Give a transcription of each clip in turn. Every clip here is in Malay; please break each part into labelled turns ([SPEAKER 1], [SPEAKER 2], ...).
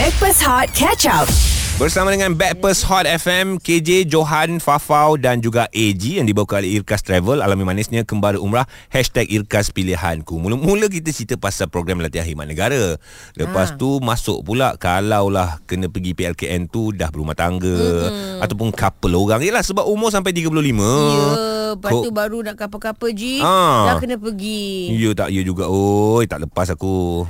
[SPEAKER 1] Backpass Hot Catch Up.
[SPEAKER 2] Bersama dengan Backpast Hot FM, KJ, Johan, Fafau dan juga AG yang dibawa oleh Irkas Travel. Alami manisnya kembali umrah. Hashtag Irkas Pilihanku. Mula-mula kita cerita pasal program latihan khidmat negara. Lepas ha. tu masuk pula kalaulah kena pergi PLKN tu dah berumah tangga. Mm-hmm. Ataupun couple orang. Yelah sebab umur sampai 35.
[SPEAKER 3] Ya, lepas tu baru nak couple-couple Ji.
[SPEAKER 2] Ah.
[SPEAKER 3] Dah kena pergi.
[SPEAKER 2] Ya tak, ya juga. Oi, tak lepas aku.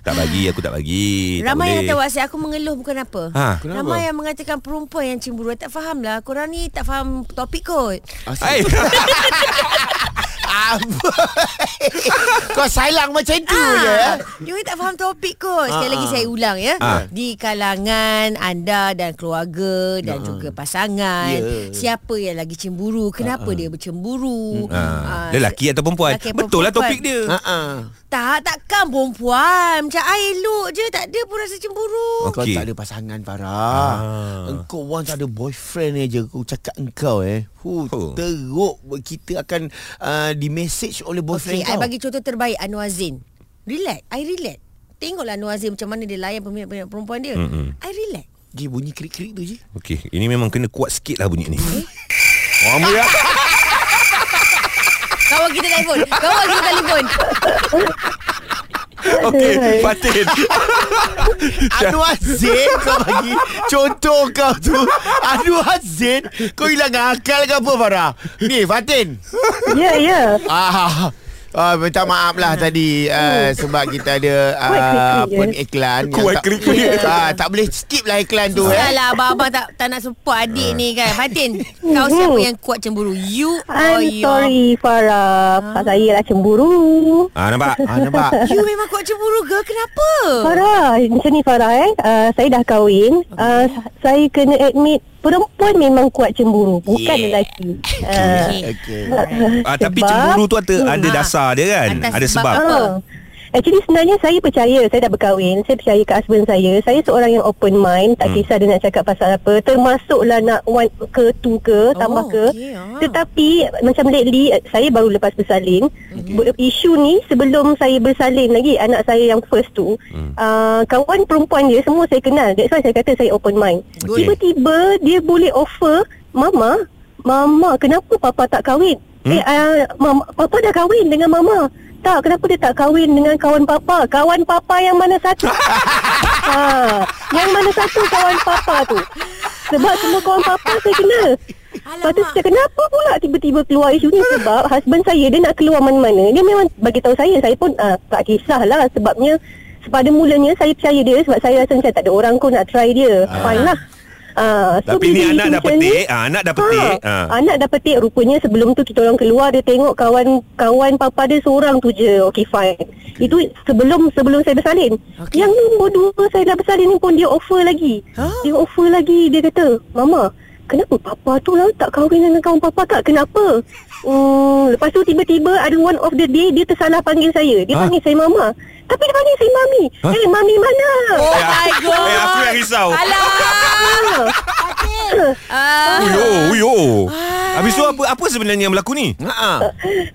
[SPEAKER 2] Tak bagi, aku tak bagi. tak
[SPEAKER 3] Ramai
[SPEAKER 2] boleh.
[SPEAKER 3] yang hantar WhatsApp Aku mengeluh bukan apa
[SPEAKER 2] Ha,
[SPEAKER 4] kenapa?
[SPEAKER 3] Ramai yang mengatakan Perempuan yang cemburu Tak faham lah Korang ni tak faham topik kot
[SPEAKER 2] Hai.
[SPEAKER 4] Apa? Kau silang macam tu
[SPEAKER 3] Ah,
[SPEAKER 4] je eh?
[SPEAKER 3] Dia orang tak faham topik kot Sekali
[SPEAKER 4] Ah,
[SPEAKER 3] lagi
[SPEAKER 4] ah.
[SPEAKER 3] saya ulang ya
[SPEAKER 2] Ah.
[SPEAKER 3] Di kalangan anda dan keluarga Dan juga pasangan
[SPEAKER 4] Ya.
[SPEAKER 3] Siapa yang lagi cemburu Kenapa dia bercemburu
[SPEAKER 2] Ah,
[SPEAKER 3] Ah,
[SPEAKER 2] lelaki atau perempuan?
[SPEAKER 3] lelaki
[SPEAKER 2] Betul lah topik dia.
[SPEAKER 4] Ha ah.
[SPEAKER 3] Tak, takkan perempuan Macam I elok je Tak ada pun rasa cemburu
[SPEAKER 4] Kau
[SPEAKER 2] Okey.
[SPEAKER 4] tak ada pasangan Farah.
[SPEAKER 2] Ah.
[SPEAKER 4] Engkau once ada boyfriend aja Aku cakap engkau eh. Hu,
[SPEAKER 2] Oh.
[SPEAKER 4] teruk kita akan uh, di message oleh boyfriend
[SPEAKER 3] Okey, I
[SPEAKER 4] kau.
[SPEAKER 3] bagi contoh terbaik Anwar Zain. Relax, I relax. Tengoklah Anwar Zain macam mana dia layan peminat-peminat perempuan dia.
[SPEAKER 2] Mm-mm.
[SPEAKER 3] I relax.
[SPEAKER 4] Dia bunyi krik-krik tu je.
[SPEAKER 2] Okey, ini memang kena kuat sikit lah bunyi ni. Oh, ya.
[SPEAKER 3] Kawan kita telefon. Kawan kita telefon.
[SPEAKER 2] Okey, Fatin.
[SPEAKER 4] Anwar Zain kau bagi contoh kau tu. Anwar Zain kau hilang akal ke apa Farah? Ni Fatin.
[SPEAKER 5] Ya, ya.
[SPEAKER 4] Ah, Ah, minta maaf lah tadi uh, sebab kita ada uh,
[SPEAKER 5] Kuat krik-krik
[SPEAKER 4] pun iklan yang
[SPEAKER 2] Kuat
[SPEAKER 4] tak-
[SPEAKER 2] krik-krik.
[SPEAKER 4] Ah, tak boleh skip lah iklan tu eh.
[SPEAKER 3] Salah abang-abang tak, tak nak support adik ni kan. Fatin, kau siapa yang kuat cemburu? You or
[SPEAKER 5] I'm
[SPEAKER 3] your...
[SPEAKER 5] sorry Farah Pasal saya lah cemburu
[SPEAKER 2] Ah, nampak?
[SPEAKER 4] Ah, nampak?
[SPEAKER 3] You memang kuat cemburu ke? Kenapa?
[SPEAKER 5] Farah Macam ni Farah eh uh, Saya dah kahwin uh, Saya kena admit Perempuan memang kuat cemburu Bukan
[SPEAKER 4] Yeah.
[SPEAKER 5] lelaki uh,
[SPEAKER 4] Okey.
[SPEAKER 2] Ah, tapi cemburu tu ada, ada
[SPEAKER 3] Ah.
[SPEAKER 2] dasar dia kan?
[SPEAKER 3] Atas
[SPEAKER 2] ada
[SPEAKER 3] sebab
[SPEAKER 2] sebab.
[SPEAKER 3] apa?
[SPEAKER 5] uh, Actually sebenarnya saya percaya Saya dah berkahwin Saya percaya ke husband saya Saya seorang yang open mind Tak
[SPEAKER 2] Hmm.
[SPEAKER 5] kisah dia nak cakap pasal apa Termasuklah nak one ke two ke Tambah ke
[SPEAKER 3] okey, ah.
[SPEAKER 5] Tetapi Macam lately Saya baru lepas bersalin okay. Isu ni Sebelum saya bersalin lagi Anak saya yang first tu
[SPEAKER 2] Hmm.
[SPEAKER 5] uh, Kawan perempuan dia Semua saya kenal That's why saya kata Saya open mind
[SPEAKER 2] Okey.
[SPEAKER 5] Tiba-tiba Dia boleh offer Mama Mama Kenapa papa tak kahwin
[SPEAKER 2] Hmm?
[SPEAKER 5] Eh uh, mama, Papa dah kahwin dengan mama tak, kenapa dia tak kahwin dengan kawan papa? Kawan papa yang mana satu? ha, yang mana satu kawan papa tu? Sebab semua kawan papa saya kenal. Lepas tu
[SPEAKER 3] Alamak.
[SPEAKER 5] saya kenapa pula tiba-tiba keluar isu ni sebab husband saya dia nak keluar mana-mana. Dia memang bagi tahu saya, saya pun uh, tak kisahlah sebabnya pada mulanya saya percaya dia sebab saya rasa macam tak ada orang pun nak try dia. Fine lah. Ah,
[SPEAKER 2] Tapi ni anak dah
[SPEAKER 5] macam ni-
[SPEAKER 2] petik. Ah, anak dah petik.
[SPEAKER 5] Ha,
[SPEAKER 2] Ah.
[SPEAKER 5] Anak dah petik rupanya sebelum tu kita orang keluar dia tengok kawan kawan papa dia seorang tu je. Okay fine. Itu sebelum sebelum saya bersalin.
[SPEAKER 3] Okey.
[SPEAKER 5] Yang nombor dua saya dah bersalin ni pun dia offer lagi.
[SPEAKER 3] Huh?
[SPEAKER 5] Dia offer lagi dia kata, "Mama, kenapa papa tu lah tak kahwin dengan kawan papa tak? Kenapa?" Hmm, lepas tu tiba-tiba ada one of the day dia tersalah panggil saya. Dia
[SPEAKER 2] Ha?
[SPEAKER 5] panggil saya mama. Tapi dia panggil saya mami.
[SPEAKER 2] Ha?
[SPEAKER 5] Eh, mami mana?
[SPEAKER 3] Oh
[SPEAKER 2] Eh,
[SPEAKER 3] my god.
[SPEAKER 2] Eh, aku yang risau.
[SPEAKER 3] Alah.
[SPEAKER 5] Ah.
[SPEAKER 3] Ah.
[SPEAKER 2] Uyo, uyo. Habis tu apa apa sebenarnya yang berlaku ni?
[SPEAKER 4] Ha.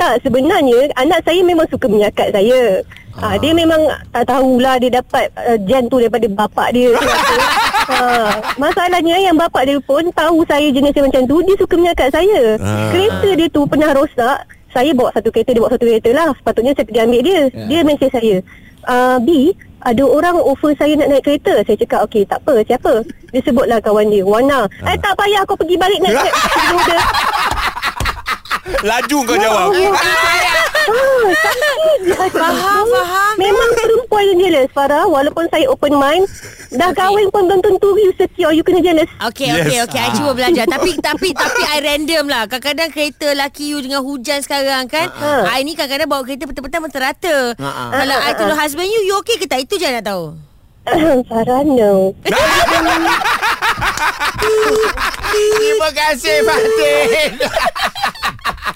[SPEAKER 5] Tak sebenarnya anak saya memang suka menyakat saya. Ah. dia memang tak tahulah dia dapat uh, gen tu daripada bapak dia ha, masalahnya yang bapak dia pun tahu saya jenis yang macam tu dia suka menyakat saya.
[SPEAKER 2] Ah.
[SPEAKER 5] Kereta dia tu pernah rosak. Saya bawa satu kereta dia bawa satu kereta lah. Sepatutnya saya pergi ambil dia.
[SPEAKER 4] Ya.
[SPEAKER 5] Dia mesej saya. Uh, B ada orang offer saya nak naik kereta. Saya cakap okey tak apa siapa? Dia sebutlah kawan dia Wana. Eh tak payah kau pergi balik naik kereta.
[SPEAKER 2] Laju kau jawab.
[SPEAKER 5] Ah.
[SPEAKER 3] Faham, faham.
[SPEAKER 5] Memang perempuan yang jealous Farah Walaupun saya open mind Dah
[SPEAKER 3] Okey.
[SPEAKER 5] kahwin pun belum tentu You secure You kena jealous
[SPEAKER 3] Okey
[SPEAKER 2] Yes.
[SPEAKER 3] okey okey I cuba belajar tapi tapi tapi I random lah. Kadang-kadang kereta laki you dengan hujan sekarang kan.
[SPEAKER 5] Ha.
[SPEAKER 3] I ni kadang-kadang bawa kereta petang-petang pun terata.
[SPEAKER 4] Ha, ha.
[SPEAKER 3] Kalau I tolong husband you you okey ke tak? Itu je nak tahu.
[SPEAKER 5] Farah no
[SPEAKER 4] Terima kasih Fatin.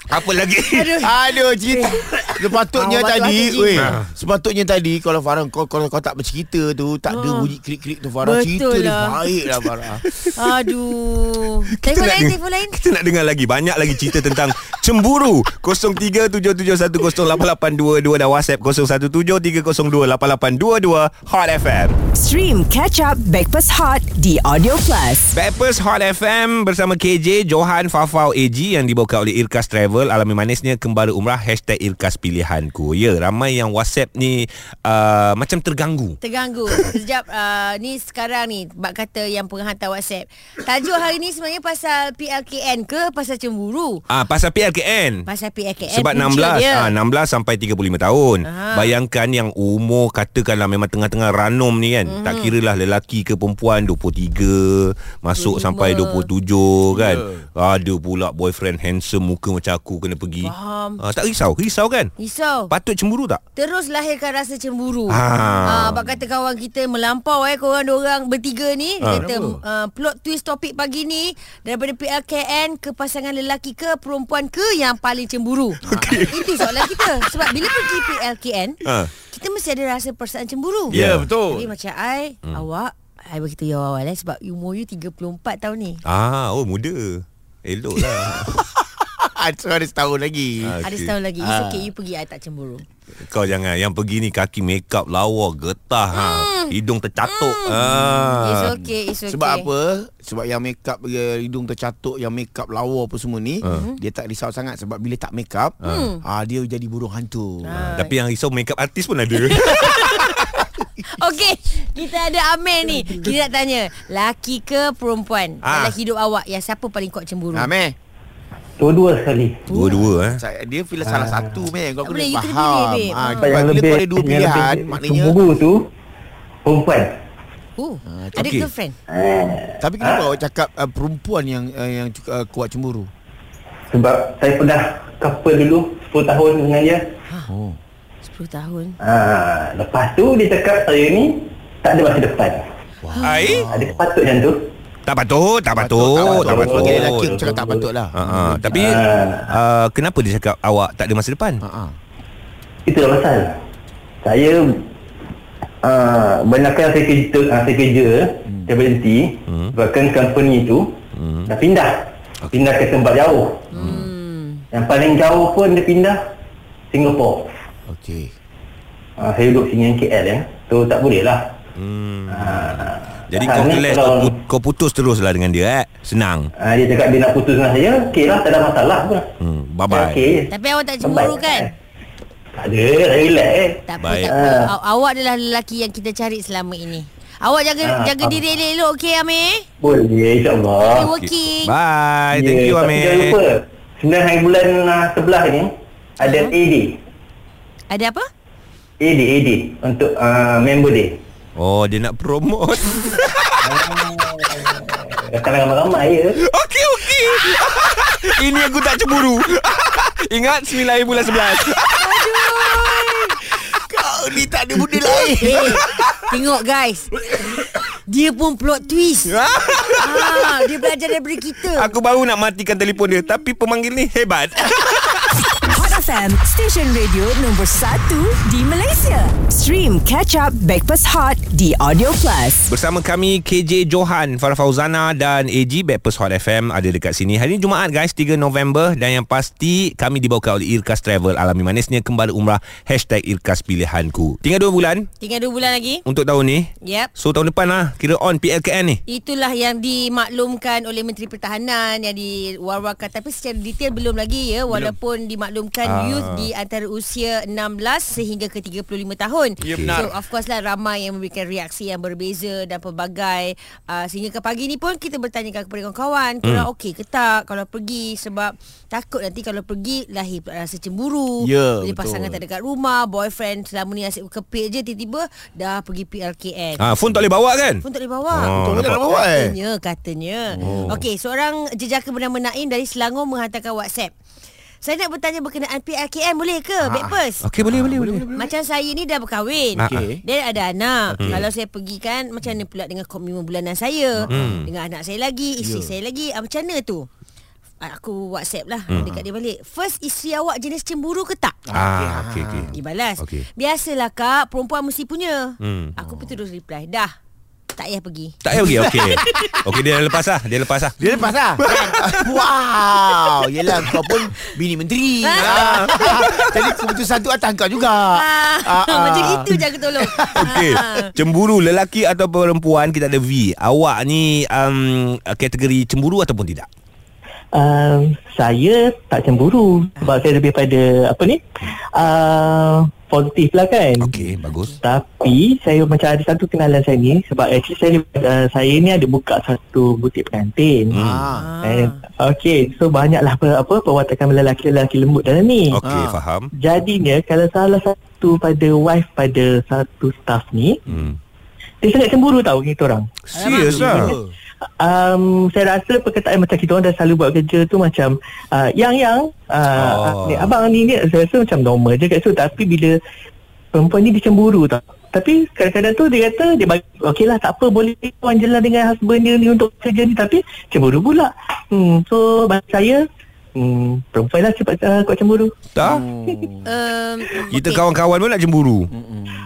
[SPEAKER 2] Apa lagi?
[SPEAKER 4] Aduh cerita Sepatutnya
[SPEAKER 3] Ah,
[SPEAKER 4] tadi weh,
[SPEAKER 2] Ah.
[SPEAKER 4] Sepatutnya tadi Kalau Farah kau, Kalau kau tak bercerita tu Tak ada bunyi klik-klik tu Farah
[SPEAKER 3] Betul
[SPEAKER 4] Cerita dia
[SPEAKER 3] lah.
[SPEAKER 4] baik lah Farah
[SPEAKER 3] Aduh.
[SPEAKER 2] Kita
[SPEAKER 3] Telefon
[SPEAKER 2] nak,
[SPEAKER 3] lain, telefon lain.
[SPEAKER 2] kita nak dengar lagi Banyak lagi cerita tentang Cemburu 0377108822 dan WhatsApp 0173028822 Hot FM.
[SPEAKER 1] Stream Catch Up Backpass Hot di Audio Plus.
[SPEAKER 2] Backpers Hot FM bersama KJ, Johan, Fafau, AG yang dibawa oleh Irkas Travel. Alami manisnya kembali umrah Hashtag Irkas Pilihanku. Ya, ramai yang WhatsApp ni uh, macam terganggu.
[SPEAKER 3] Terganggu Sekejap uh, Ni sekarang ni Bak kata yang penghantar WhatsApp Tajuk hari ni sebenarnya pasal PLKN ke Pasal cemburu
[SPEAKER 2] Ah, pasal PLKN.
[SPEAKER 3] Pasal PLKN
[SPEAKER 2] Sebab
[SPEAKER 3] punca
[SPEAKER 2] 16
[SPEAKER 3] dia.
[SPEAKER 2] ah, 16 sampai 35 tahun.
[SPEAKER 3] Ah.
[SPEAKER 2] Bayangkan yang umur katakanlah memang tengah-tengah ranum ni kan.
[SPEAKER 3] Mhm.
[SPEAKER 2] Tak kira lah lelaki ke perempuan 23 masuk
[SPEAKER 3] 25.
[SPEAKER 2] sampai 27 kan. Ada pula boyfriend handsome muka macam aku kena pergi.
[SPEAKER 3] Faham.
[SPEAKER 2] Ah, tak risau, risau kan?
[SPEAKER 3] Risau
[SPEAKER 2] Patut cemburu tak?
[SPEAKER 3] Terus lahirkan rasa cemburu.
[SPEAKER 2] Ah.
[SPEAKER 3] Ah, bak kata kawan kita melampau eh korang dua orang bertiga ni
[SPEAKER 2] ah,
[SPEAKER 3] kata uh, plot twist topik pagi ni daripada PLKN ke pasangan lelaki ke perempuan ke yang paling cemburu. Okay. Itu soalan kita. Sebab bila pergi PLKN,
[SPEAKER 2] Ah.
[SPEAKER 3] kita mesti ada rasa perasaan cemburu.
[SPEAKER 4] Ya, betul.
[SPEAKER 3] Jadi macam I, hmm. awak, I beritahu you awal eh sebab umur you 34 tahun ni.
[SPEAKER 2] Ah, oh muda. Elok lah.
[SPEAKER 4] So ada setahun lagi.
[SPEAKER 2] Ah,
[SPEAKER 3] Ada setahun lagi. It's okay, you pergi I tak cemburu.
[SPEAKER 2] Kau jangan Yang pergi ni kaki make up lawa Getah ha. Hidung tercatuk ah.
[SPEAKER 3] It's okay, it's okay.
[SPEAKER 4] Sebab apa? Sebab yang make up uh, hidung tercatuk, yang make up lawa apa semua ni, uh. dia tak risau sangat sebab bila tak make up, uh. uh, dia jadi burung hantu. Uh.
[SPEAKER 2] Tapi yang risau make up artis pun ada
[SPEAKER 3] Okey, kita ada Amir ni. Kita nak tanya, laki ke perempuan
[SPEAKER 2] Ah.
[SPEAKER 3] dalam hidup awak yang siapa paling kuat cemburu?
[SPEAKER 4] Ha, meh.
[SPEAKER 6] Dua-dua sekali.
[SPEAKER 2] Dua-dua eh
[SPEAKER 4] Saya, dia pilih salah satu meh. Kau
[SPEAKER 3] Tak
[SPEAKER 4] kena
[SPEAKER 3] boleh,
[SPEAKER 4] faham.
[SPEAKER 3] pilih.
[SPEAKER 4] Ah,
[SPEAKER 3] Ah.
[SPEAKER 6] Sebab yang lebih
[SPEAKER 4] kau ada dua
[SPEAKER 6] yang
[SPEAKER 4] pilihan,
[SPEAKER 6] lebih
[SPEAKER 4] maknanya
[SPEAKER 6] cemburu tu perempuan.
[SPEAKER 4] Ah,
[SPEAKER 3] ada
[SPEAKER 2] okey.
[SPEAKER 3] girlfriend?
[SPEAKER 4] Tapi kenapa awak cakap uh, perempuan yang uh, yang uh, kuat cemburu?
[SPEAKER 6] Sebab saya pernah couple dulu 10 tahun dengan dia.
[SPEAKER 4] Oh.
[SPEAKER 3] 10 tahun.
[SPEAKER 6] Ha, lepas tu dia cakap saya ni tak ada masa depan.
[SPEAKER 2] Ai
[SPEAKER 6] Ada patut macam tu.
[SPEAKER 2] Tak patut Tak patut Tak patut
[SPEAKER 4] Sebagai lelaki aku cakap tak patut lah.
[SPEAKER 2] Ha, ha. Tapi
[SPEAKER 6] Ah.
[SPEAKER 2] uh, Kenapa dia cakap Awak tak ada masa depan
[SPEAKER 4] Ha, ha.
[SPEAKER 6] Itulah pasal. Saya uh, banyakkan saya kerja, uh, saya kerja hmm. saya berhenti hmm. bahkan company tu hmm. dah pindah. Pindah ke tempat jauh.
[SPEAKER 3] Hmm.
[SPEAKER 6] Yang paling jauh pun dia pindah Singapura.
[SPEAKER 4] Okey.
[SPEAKER 6] Uh, saya duduk sini yang KL ya. Tu tak boleh lah.
[SPEAKER 2] hmm.
[SPEAKER 6] Uh,
[SPEAKER 2] Jadi kau kelas kau, put, kau putus terus lah dengan dia eh Senang
[SPEAKER 6] uh, dia cakap dia nak putus dengan saya. Okey lah, tak ada masalah pun.
[SPEAKER 2] hmm. Bye bye
[SPEAKER 6] Okey.
[SPEAKER 3] Tapi awak tak cemburu
[SPEAKER 6] Baik.
[SPEAKER 3] kan?
[SPEAKER 6] Tak ada, saya relax eh.
[SPEAKER 3] Tak apa,
[SPEAKER 2] Baik.
[SPEAKER 3] tak apa. Aw- awak adalah lelaki yang kita cari selama ini. Awak jaga
[SPEAKER 6] Ah,
[SPEAKER 3] jaga diri elok-elok okey Amir?
[SPEAKER 6] Boleh, insyaAllah.
[SPEAKER 3] Stay working.
[SPEAKER 2] Bye Thank you
[SPEAKER 6] Ya, Jangan
[SPEAKER 2] Amir
[SPEAKER 6] lupa, 9 hari bulan uh, sebelah ni ada
[SPEAKER 3] Hmm.
[SPEAKER 6] AD.
[SPEAKER 3] Ada apa?
[SPEAKER 6] AD, AD untuk uh, member day.
[SPEAKER 2] Oh dia nak promote
[SPEAKER 6] Datang ramai-ramai ya.
[SPEAKER 2] Okey okey Ini aku tak cemburu Ingat 9 bulan 11
[SPEAKER 4] Kau ni tak ada benda lain.
[SPEAKER 3] Eh, tengok guys. Dia pun plot twist. ah, dia belajar daripada kita.
[SPEAKER 2] Aku baru nak matikan telefon dia Tapi pemanggil ni hebat
[SPEAKER 1] FM, stesen radio nombor 1 di Malaysia. Stream Catch Up Backpass Hot di Audio Plus.
[SPEAKER 2] Bersama kami KJ Johan Farah Fauzana dan AG Backpast Hot FM Ada dekat sini. Hari ini Jumaat guys 3 November. Dan yang pasti Kami dibawa oleh Irkas Travel. Alami manisnya kembali umrah. Hashtag Irkas Pilihanku. Tinggal 2 bulan.
[SPEAKER 3] Tinggal 2 bulan lagi.
[SPEAKER 2] Untuk tahun ni?
[SPEAKER 3] Yep.
[SPEAKER 2] So tahun depan lah Kira on PLKN ni?
[SPEAKER 3] Itulah yang dimaklumkan oleh Menteri Pertahanan yang diwar-warkan tapi secara detail belum lagi ya. Walaupun dimaklumkan
[SPEAKER 2] Ah.
[SPEAKER 3] Youth di antara usia 16 sehingga ke 35 tahun.
[SPEAKER 4] Ya, benar.
[SPEAKER 3] So of course lah ramai yang memberikan reaksi yang berbeza dan pelbagai uh, sehingga ke pagi ni pun kita bertanyakan kepada kawan-kawan korang
[SPEAKER 2] Hmm.
[SPEAKER 3] okey ke tak kalau pergi sebab takut nanti kalau pergi lahir pula rasa cemburu.
[SPEAKER 4] Ya,
[SPEAKER 3] Bila
[SPEAKER 4] betul.
[SPEAKER 3] pasangan tak dekat rumah, boyfriend selama ni asyik kepit je tiba-tiba dah pergi PLKN.
[SPEAKER 2] ah, Phone tak boleh bawa kan
[SPEAKER 3] Pun tak boleh bawa.
[SPEAKER 2] Oh,
[SPEAKER 4] Betul tak bawa eh?
[SPEAKER 3] Katanya, katanya. Oh. Okey, seorang jejaka bernama Naim dari Selangor menghantarkan WhatsApp. Saya nak bertanya berkenaan PLKM boleh ke, ha. Backpers?
[SPEAKER 2] Okey boleh boleh boleh
[SPEAKER 3] Macam saya ni dah berkahwin.
[SPEAKER 2] Ah,
[SPEAKER 4] Okey.
[SPEAKER 3] Dia ada anak. Kalau saya pergi kan macam mana pula dengan komitmen bulanan saya?
[SPEAKER 2] Hmm.
[SPEAKER 3] Dengan anak saya lagi, isteri
[SPEAKER 4] Ya.
[SPEAKER 3] saya lagi. Ah, macam mana tu? Ah, Aku WhatsApp lah dekat dia balik. First, isteri awak jenis cemburu ke tak?
[SPEAKER 2] Ah, okey okey.
[SPEAKER 3] Dibalas
[SPEAKER 2] Okey.
[SPEAKER 3] Biasalah kak Perempuan mesti punya
[SPEAKER 2] Hmm.
[SPEAKER 3] Aku pun terus reply Dah Tak payah pergi.
[SPEAKER 2] Tak payah pergi? Okey. Okey dia lepas lah. Dia lepas lah.
[SPEAKER 4] Dia lepas lah. Wow. Yelah kau pun Bini menteri. Ah. Jadi keputusan tu atas kau juga.
[SPEAKER 3] Ah,
[SPEAKER 4] Ah, ah.
[SPEAKER 3] Macam itu jaga tolong.
[SPEAKER 2] Okey. Cemburu lelaki atau perempuan Kita ada V. Awak ni um, Kategori cemburu ataupun tidak
[SPEAKER 6] Um, saya tak cemburu sebab saya lebih pada apa ni uh, positif lah kan.
[SPEAKER 2] Okey bagus
[SPEAKER 6] Tapi saya macam ada satu kenalan saya ni sebab actually saya uh, saya ni ada buka satu butik pengantin.
[SPEAKER 2] Hmm.
[SPEAKER 4] Ah.
[SPEAKER 6] And, okay, so banyaklah apa, apa perwatakan lelaki-lelaki lembut dalam ni.
[SPEAKER 2] Okey
[SPEAKER 4] Ah.
[SPEAKER 2] faham
[SPEAKER 6] Jadinya kalau salah satu pada wife pada satu staff ni,
[SPEAKER 2] hmm.
[SPEAKER 6] dia sangat cemburu tau kita orang.
[SPEAKER 2] Serius lah
[SPEAKER 6] Um, saya rasa perkataan macam kita orang dah selalu buat kerja tu macam uh, yang yang uh,
[SPEAKER 2] Oh.
[SPEAKER 6] ni, abang ni ni saya rasa macam normal je kat situ tapi bila perempuan ni dia cemburu tau. Tapi kadang-kadang tu dia kata dia bagi okey lah tak apa boleh tuan je lah dengan husband dia ni untuk kerja ni tapi cemburu pula. Hmm, so bagi saya hmm, perempuan lah cepat uh, kuat cemburu.
[SPEAKER 2] Tak
[SPEAKER 3] Um,
[SPEAKER 2] Kita
[SPEAKER 3] okey.
[SPEAKER 2] kawan-kawan pun nak cemburu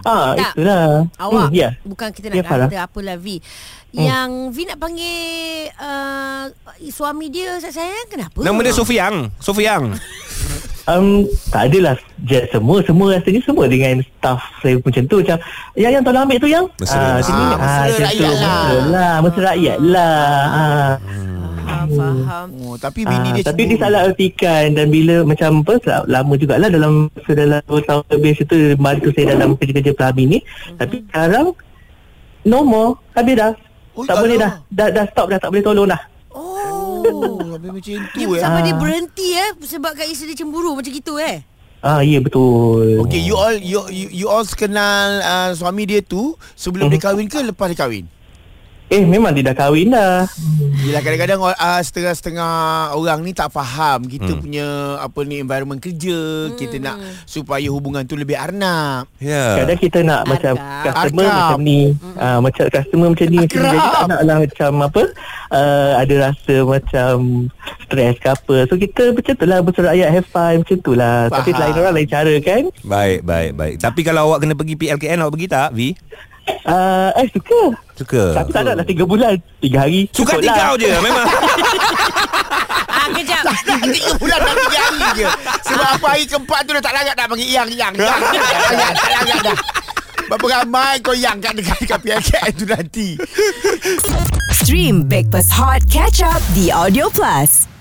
[SPEAKER 6] Ah,
[SPEAKER 3] Tak.
[SPEAKER 6] itulah.
[SPEAKER 3] Awak
[SPEAKER 6] Hmm, ya.
[SPEAKER 3] Bukan kita
[SPEAKER 6] Ya,
[SPEAKER 3] nak
[SPEAKER 6] Farah.
[SPEAKER 3] kata apalah V Yang V nak panggil uh, Suami dia sayang kenapa?
[SPEAKER 2] Nama dia Sofiang Sofiang
[SPEAKER 6] Um, tak adalah je, semua semua rasanya semua dengan staff saya pun macam tu macam yang yang tolong ambil tu yang
[SPEAKER 2] Mesra.
[SPEAKER 6] Ah, sini
[SPEAKER 4] Ah, mesra
[SPEAKER 6] macam
[SPEAKER 4] rakyat lah.
[SPEAKER 6] mesra lah mesra rakyat lah ah.
[SPEAKER 3] Faham, faham.
[SPEAKER 4] Oh, tapi bini
[SPEAKER 6] Ah,
[SPEAKER 4] dia
[SPEAKER 6] tapi dia salah artikan dan bila macam apa lama jugalah dalam dalam 2 tahun lebih situ bantu saya dalam kerja-kerja plumbing ni. Tapi sekarang no more. Habis dah.
[SPEAKER 4] Oh,
[SPEAKER 6] tak
[SPEAKER 4] tak
[SPEAKER 6] boleh dah. dah dah stop dah. Tak boleh tolong dah.
[SPEAKER 3] Oh.
[SPEAKER 4] Sampai macam tu
[SPEAKER 3] Dia
[SPEAKER 4] eh.
[SPEAKER 3] sampai dia
[SPEAKER 6] Ah.
[SPEAKER 3] berhenti eh Sebabkan isteri dia cemburu Macam gitu eh.
[SPEAKER 6] Ah ya betul.
[SPEAKER 4] Okay, you all you you, you all kenal uh, suami dia tu sebelum dia kahwin ke lepas dia kahwin?
[SPEAKER 6] Eh memang dia dah kahwin dah
[SPEAKER 4] Yelah kadang-kadang uh, setengah-setengah orang ni tak faham kita
[SPEAKER 2] Hmm.
[SPEAKER 4] punya apa ni environment kerja, kita nak supaya hubungan tu lebih arnab.
[SPEAKER 2] Ya
[SPEAKER 6] Kadang kita nak
[SPEAKER 3] Arkam.
[SPEAKER 6] macam customer
[SPEAKER 4] Arkam.
[SPEAKER 6] macam ni uh, Macam customer macam ni macam ni. Jadi tak nak lah macam apa uh, Ada rasa macam Stres ke apa So kita macam tu lah Berserakyat have fun Macam tu lah Tapi lain orang lain cara kan
[SPEAKER 2] Baik baik baik Tapi kalau awak kena pergi PLKN Awak pergi tak V?
[SPEAKER 6] Uh, Eh suka.
[SPEAKER 2] Suka?
[SPEAKER 6] Tapi tak nak lah 3 bulan 3 hari.
[SPEAKER 2] Suka
[SPEAKER 6] cukup
[SPEAKER 2] hati
[SPEAKER 6] lah.
[SPEAKER 2] kau je Memang.
[SPEAKER 3] Ah kejap.
[SPEAKER 4] Tiga bulan dah tiga hari je. Sebab apa hari keempat tu dah tak larat dah panggil yang yang yang. Tak larat, tak larat dah. Berapa ramai kau yang kat dekat, dekat PLKN tu nanti.
[SPEAKER 1] Stream Breakfast Hot Catch Up di Audio Plus.